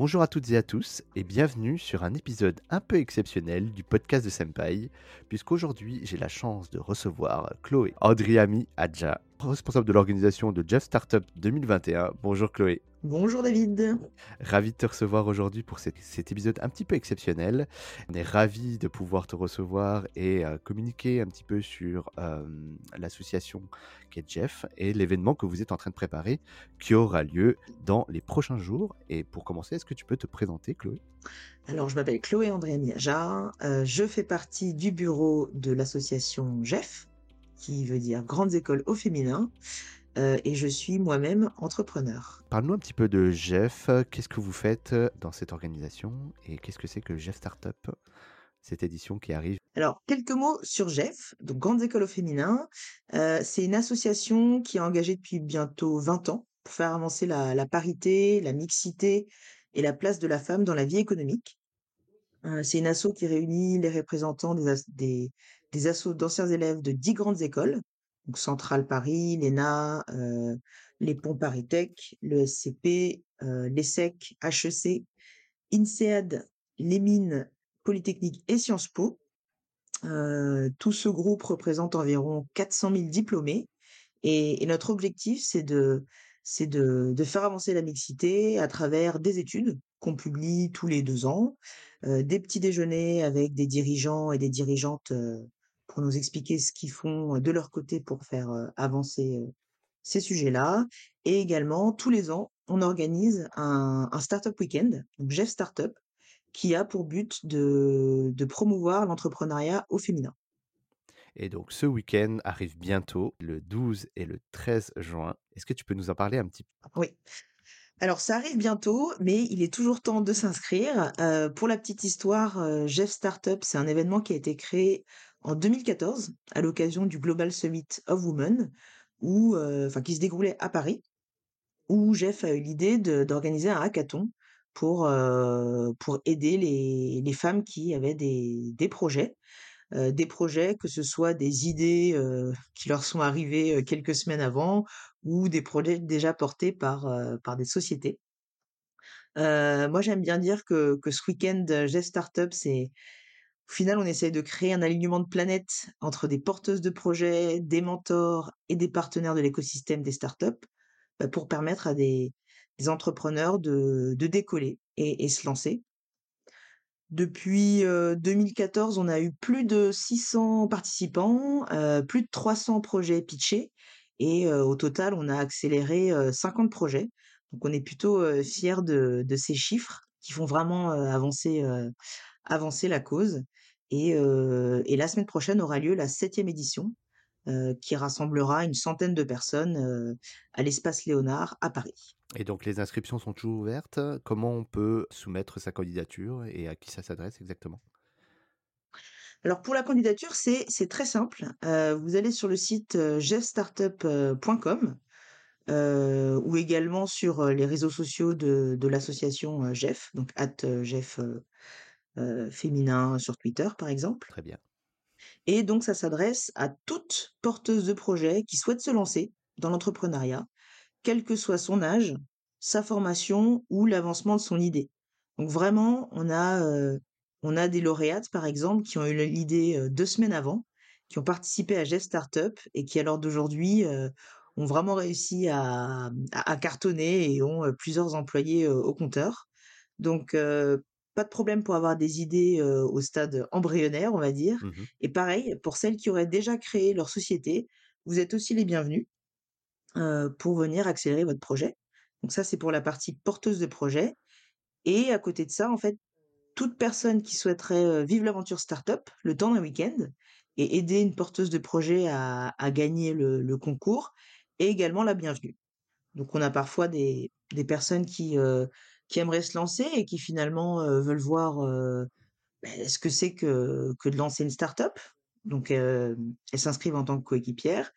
Bonjour à toutes et à tous et bienvenue sur un épisode un peu exceptionnel du podcast de Senpai, puisqu'aujourd'hui j'ai la chance de recevoir Chloé Andriami Adja, responsable de l'organisation de Jeff Startup 2021. Bonjour Chloé. Bonjour David. Ravi de te recevoir aujourd'hui pour cet, épisode un petit peu exceptionnel. On est ravi de pouvoir te recevoir et euh, communiquer un petit peu sur euh, l'association qu'est Jeff et l'événement que vous êtes en train de préparer qui aura lieu dans les prochains jours. Et pour commencer, est-ce que tu peux te présenter Chloé? Alors je m'appelle Chloé André Miaja, euh, je fais partie du bureau de l'association Jeff qui veut dire Grandes Écoles au féminin. Euh, et je suis moi-même entrepreneur. Parle-nous un petit peu de Jeff. Qu'est-ce que vous faites dans cette organisation et qu'est-ce que c'est que Jeff Startup, cette édition qui arrive? Alors, quelques mots sur Jeff, donc Grandes Écoles au féminin. Euh, c'est une association qui est engagée depuis bientôt 20 ans pour faire avancer la, parité, la mixité et la place de la femme dans la vie économique. Euh, c'est une asso qui réunit les représentants des, des, des assos d'anciens élèves de 10 grandes écoles donc Centrale Paris, l'ENA, euh, les ponts Paris Tech, le SCP, euh, l'ESSEC, HEC, INSEAD, les mines, Polytechnique et Sciences Po. Euh, tout ce groupe représente environ 400 000 diplômés et, notre objectif, c'est de, faire avancer la mixité à travers des études qu'on publie tous les deux ans, des petits déjeuners avec des dirigeants et des dirigeantes pour nous expliquer ce qu'ils font de leur côté pour faire avancer ces sujets-là. Et également, tous les ans, on organise un, Startup Weekend, donc Jeff Startup, qui a pour but de, promouvoir l'entrepreneuriat au féminin. Et donc ce week-end arrive bientôt, le 12 et le 13 juin. Est-ce que tu peux nous en parler un petit peu Oui. Alors ça arrive bientôt, mais il est toujours temps de s'inscrire. pour la petite histoire, Jeff Startup, c'est un événement qui a été créé en 2014 à l'occasion du Global Summit of Women, enfin, qui se déroulait à Paris, où Jeff a eu l'idée d'organiser un hackathon pour, pour aider les, femmes qui avaient des, projets. des projets, que ce soit des idées qui leur sont arrivées quelques semaines avant ou des projets déjà portés par, des sociétés. moi, j'aime bien dire que ce week-end Jeff Startup, c'est au final, on essaye de créer un alignement de planètes entre des porteuses de projets, des mentors et des partenaires de l'écosystème des startups bah, pour permettre à des, entrepreneurs de, décoller et, se lancer. Depuis 2014, on a eu plus de 600 participants, plus de 300 projets pitchés et au total, on a accéléré 50 projets. Donc on est plutôt fiers de, ces chiffres qui font vraiment avancer la cause. Et, la semaine prochaine aura lieu la septième édition, qui rassemblera une centaine de personnes à l'espace Léonard à Paris. Et donc les inscriptions sont toujours ouvertes. Comment on peut soumettre sa candidature et à qui ça s'adresse exactement? Alors pour la candidature, c'est très simple. vous allez sur le site jeffstartup.com ou également sur les réseaux sociaux de, de l'association Jeff, donc at Jeff féminin sur Twitter, par exemple. Très bien. Et donc, ça s'adresse à toute porteuse de projet qui souhaite se lancer dans l'entrepreneuriat, quel que soit son âge, sa formation ou l'avancement de son idée. Donc vraiment, on a, on a des lauréates, par exemple, qui ont eu l'idée deux semaines avant, qui ont participé à Jeff Startup et qui, à l'heure d'aujourd'hui, ont vraiment réussi à, à, cartonner et ont plusieurs employés au compteur. Donc, pas de problème pour avoir des idées au stade embryonnaire, on va dire. Mmh et pareil, pour celles qui auraient déjà créé leur société, vous êtes aussi les bienvenus pour venir accélérer votre projet. Donc ça, c'est pour la partie porteuse de projet. Et à côté de ça, en fait, toute personne qui souhaiterait vivre l'aventure startup le temps d'un week-end et aider une porteuse de projet à, gagner le, concours est également la bienvenue. Donc on a parfois des, des personnes qui, qui aimeraient se lancer et qui finalement veulent voir ben, ce que c'est que, que de lancer une start-up. Donc, elles s'inscrivent en tant que coéquipière.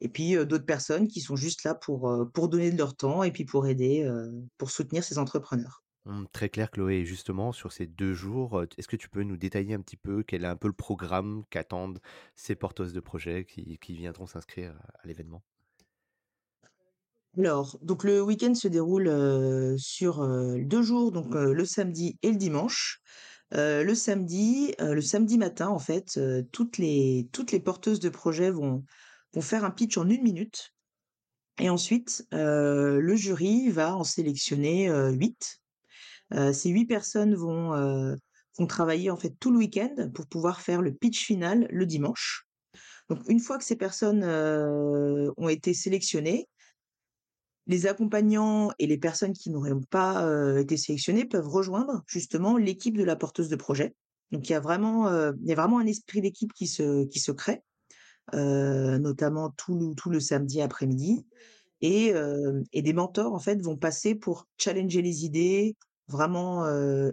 Et puis, d'autres personnes qui sont juste là pour, pour donner de leur temps et puis pour aider, pour soutenir ces entrepreneurs. Mmh, très clair, Chloé. Justement, sur ces deux jours, est-ce que tu peux nous détailler un petit peu quel est un peu le programme qu'attendent ces porteuses de projets qui, qui viendront s'inscrire à l'événement? Alors, donc le week-end se déroule, sur, heu, 2 jours, donc heu, le samedi et le dimanche. Le samedi, le samedi matin, en fait, toutes les toutes les porteuses de projets vont vont faire un pitch en une minute et ensuite, le jury va en sélectionner, heu, 8. Heu, ces 8 personnes vont, vont travailler, en fait, tout le week-end pour pouvoir faire le pitch final le dimanche. Donc une fois que ces personnes, ont été sélectionnées, les accompagnants et les personnes qui n'auraient pas, été sélectionnées peuvent rejoindre justement l'équipe de la porteuse de projet. Donc il y a vraiment, il y a vraiment un esprit d'équipe qui se qui se crée, notamment tout le tout le samedi après-midi et et des mentors en fait vont passer pour challenger les idées, vraiment,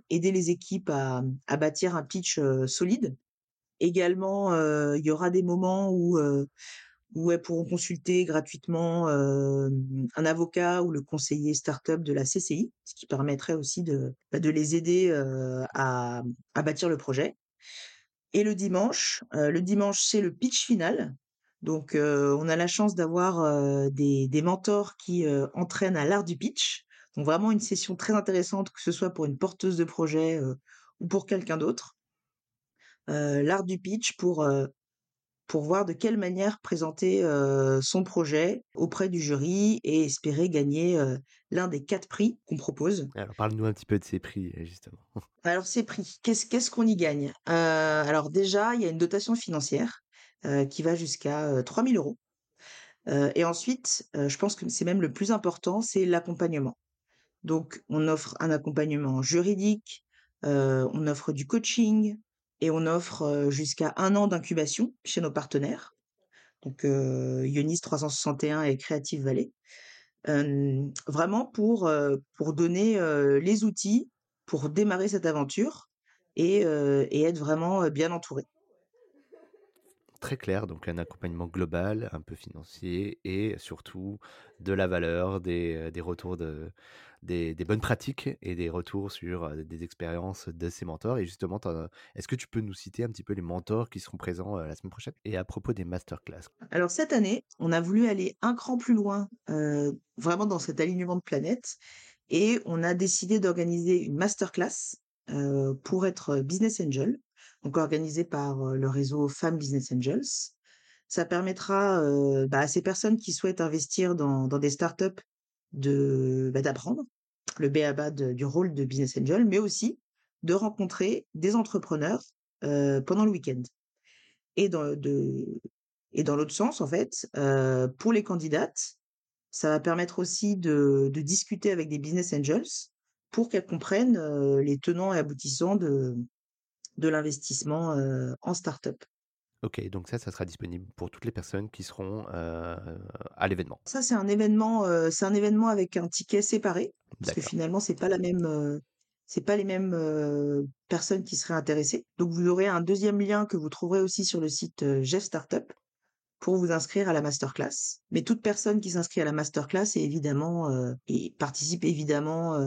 aider les équipes à à bâtir un pitch, solide. Également, il y aura des moments où, où elles pourront consulter gratuitement, un avocat ou le conseiller start-up de la CCI, ce qui permettrait aussi de, bah, les aider, à bâtir le projet et le dimanche, le dimanche, c'est le pitch final. Donc, on a la chance d'avoir, des mentors qui, entraînent à l'art du pitch. Donc vraiment une session très intéressante, que ce soit pour une porteuse de projet, ou pour quelqu'un d'autre. L'art du pitch pour, pour voir de quelle manière présenter, son projet auprès du jury et espérer gagner, l'un des 4 prix qu'on propose. Alors parle-nous un petit peu de ces prix, heu, justement. Alors ces prix, qu'est-ce qu'est-ce qu'on y gagne? Heu, alors déjà, il y a une dotation financière, qui va jusqu'à, heu, 3 000 €. Heu et ensuite, je pense que c'est même le plus important, c'est l'accompagnement. Donc on offre un accompagnement juridique, on offre du coaching et on offre, jusqu'à un an d'incubation chez nos partenaires. Donc Ionis 361 et Creative Valley. Vraiment pour, pour donner, les outils pour démarrer cette aventure et et être vraiment, bien entouré. Très clair, donc un accompagnement global, un peu financier et surtout de la valeur, des, heu, des retours de des des bonnes pratiques et des retours sur, heu, des expériences de ces mentors et justement, tu est-ce que tu peux nous citer un petit peu les mentors qui seront présents, la semaine prochaine? Et à propos des masterclass? Alors cette année, on a voulu aller un cran plus loin, vraiment dans cet alignement de planètes et on a décidé d'organiser une masterclass, pour être, business angel, donc organisée par, le réseau Femmes Business Angels. Ça permettra, bah, à ces personnes qui souhaitent investir dans des startups de, bah, d'apprendre le b.a-ba du rôle de business angel, mais aussi de rencontrer des entrepreneurs, pendant le week-end et dans l'autre sens, en fait, pour les candidates, ça va permettre aussi de discuter avec des business angels pour qu'elles comprennent, les tenants et aboutissants de de l'investissement, en start-up. OK, donc ça, ça sera disponible pour toutes les personnes qui seront, à l'événement? Ça, c'est un événement, c'est un événement avec un ticket séparé, parce que finalement, c'est pas la même, c'est pas les mêmes, personnes qui seraient intéressées. Donc vous aurez un deuxième lien que vous trouverez aussi sur le site, Jeff Startup pour vous inscrire à la masterclass. Mais toute personne qui s'inscrit à la masterclass est évidemment, et participe évidemment,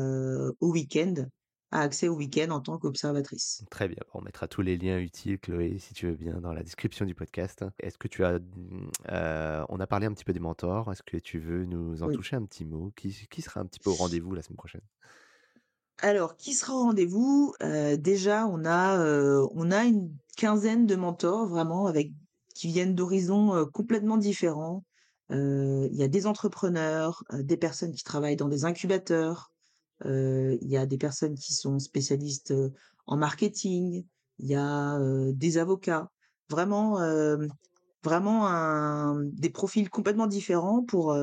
au week-end, a accès au week-end en tant qu'observatrice. Très bien, on mettra tous les liens utiles, Chloé, si tu veux bien, dans la description du podcast. Est-ce que tu as, heu, on a parlé un petit peu des mentors, est-ce que tu veux nous en Oui. toucher un petit mot? Qui qui sera un petit peu au rendez-vous la semaine prochaine? Alors, qui sera au rendez-vous? Heu, déjà, on a, heu, on a une quinzaine de mentors vraiment avec qui viennent d'horizons, complètement différents. Il y a des entrepreneurs, des personnes qui travaillent dans des incubateurs, il y a des personnes qui sont spécialistes, en marketing, il y a, des avocats. Vraiment, vraiment des profils complètement différents pour,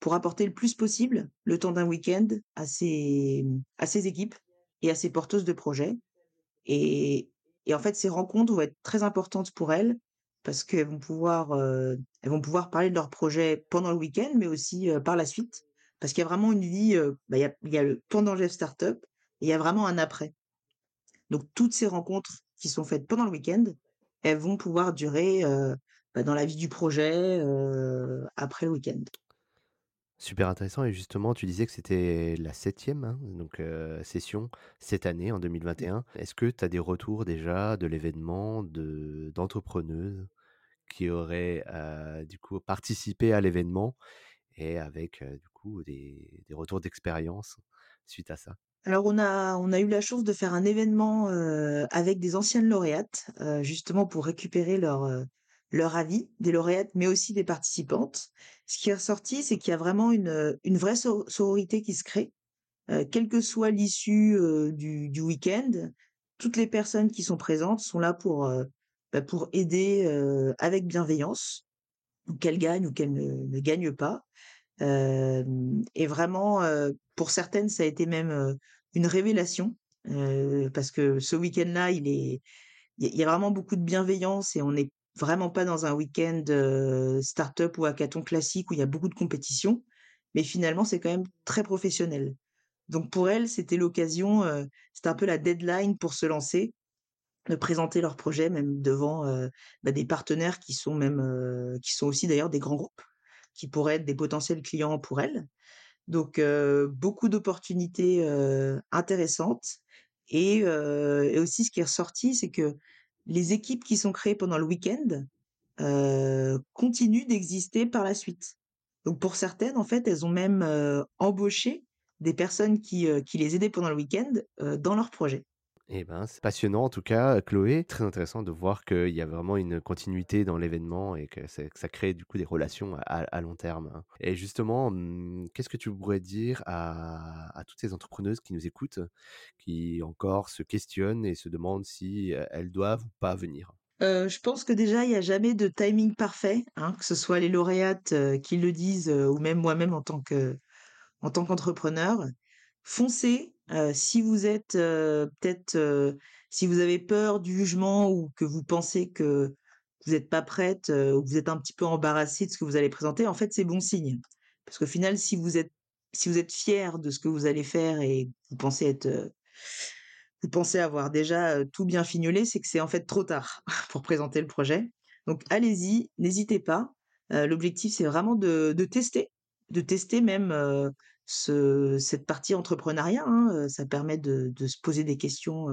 pour apporter le plus possible, le temps d'un week-end, à ces, mmh, à ces équipes et à ces porteuses de projets et et en fait, ces rencontres vont être très importantes pour elles parce qu'elles vont pouvoir, elles vont pouvoir parler de leur projet pendant le week-end, mais aussi, par la suite. Parce qu'il y a vraiment une vie, bah, il y a il y a le pendant Jeff Startup et il y a vraiment un après. Donc toutes ces rencontres qui sont faites pendant le week-end, elles vont pouvoir durer, bah, dans la vie du projet, après le week-end. Super intéressant et justement, tu disais que c'était la septième hein, donc session cette année en 2021. Est-ce que tu as des retours déjà de l'événement, de d'entrepreneuses qui auraient, du coup participé à l'événement et avec du coup des, retours d'expérience suite à ça. Alors on a on a eu la chance de faire un événement, avec des anciennes lauréates, justement pour récupérer leur, leur avis, des lauréates, mais aussi des participantes. Ce qui est ressorti, c'est qu'il y a vraiment une, une vraie soro sororité qui se crée, quelle que soit l'issue, du du week-end. Toutes les personnes qui sont présentes sont là pour, bah, pour aider, avec bienveillance, qu'elles gagnent ou qu'elles ne ne gagnent pas. Hem et vraiment, heu, pour certaines, ça a été même, une révélation, parce que ce week-end-là, il est il y a vraiment beaucoup de bienveillance et on n'est vraiment pas dans un week-end, start-up ou hackathon classique où il y a beaucoup de compétition, mais finalement, c'est quand même très professionnel. Donc pour elles, c'était l'occasion, c'était un peu la deadline pour se lancer, de présenter leur projet même devant, bah, des partenaires qui sont même, qui sont aussi d'ailleurs des grands groupes, qui pourraient être des potentiels clients pour elles. Donc beaucoup d'opportunités, intéressantes et et aussi ce qui est ressorti, c'est que les équipes qui sont créées pendant le week-end, continuent d'exister par la suite. Donc pour certaines, en fait, elles ont même, embauché des personnes qui, qui les aidaient pendant le week-end, dans leurs projets. Eh ben, c'est passionnant en tout cas, Chloé. Très intéressant de voir qu'il y a vraiment une continuité dans l'événement et que, ça crée du coup des relations à, long terme. hein. Et justement, hum, qu'est-ce que tu pourrais dire à, toutes ces entrepreneuses qui nous écoutent, qui encore se questionnent et se demandent si euh, elles doivent ou pas venir? Heu, je pense que déjà, il y a jamais de timing parfait, hein, que ce soit les lauréates, heu, qui le disent, ou même moi-même en tant en tant qu'entrepreneur. Foncez, si vous êtes, peut-être, si vous avez peur du jugement ou que vous pensez que vous êtes pas prête, ou que vous êtes un petit peu embarrassée de ce que vous allez présenter, en fait, c'est bon signe. Parce qu'au final, si vous êtes si vous êtes fier de ce que vous allez faire et vous pensez être, vous pensez avoir déjà, tout bien fignolé, c'est que c'est en fait trop tard pour présenter le projet. Donc allez-y, n'hésitez pas. L'objectif, c'est vraiment de tester, de tester même, ce cette partie entrepreneuriat, hein, ça permet de se poser des questions,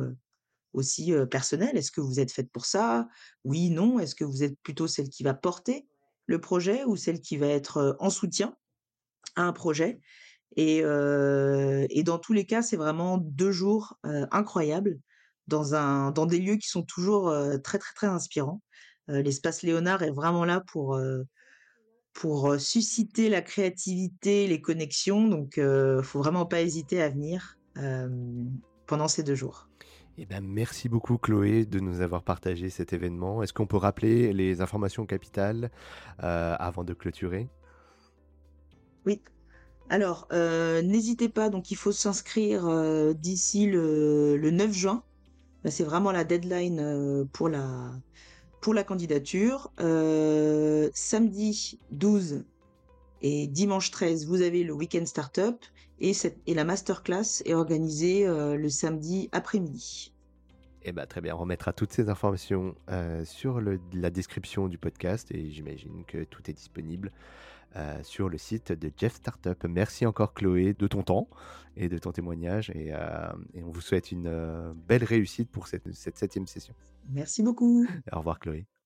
aussi, personnelles. Est-ce que vous êtes faite pour ça? Oui, non? Est-ce que vous êtes plutôt celle qui va porter le projet ou celle qui va être, en soutien à un projet? Et dans tous les cas, c'est vraiment 2 jours, incroyables dans des lieux qui sont toujours, très, très, très inspirants. L'espace Léonard est vraiment là pour, pour, susciter la créativité, les connexions donc heu, faut vraiment pas hésiter à venir, pendant ces 2 jours. Eh ben, merci beaucoup Chloé de nous avoir partagé cet événement. Est-ce qu'on peut rappeler les informations capitales euh, avant de clôturer? Oui. Alors, n'hésitez pas, donc il faut s'inscrire, d'ici le le 9 juin. Bah, c'est vraiment la deadline, pour la pour la candidature. Heu, samedi 12 et dimanche 13, vous avez le week-end startup et cette et la masterclass est organisée, heu, le samedi après-midi. Eh ben, très bien, on remettra toutes ces informations euh, sur la description du podcast et j'imagine que tout est disponible euh, sur le site de Jeff Startup. Merci encore Chloé de ton temps et de ton témoignage et, euh, on vous souhaite une euh, belle réussite pour cette septième session. Merci beaucoup. Au revoir Chloé.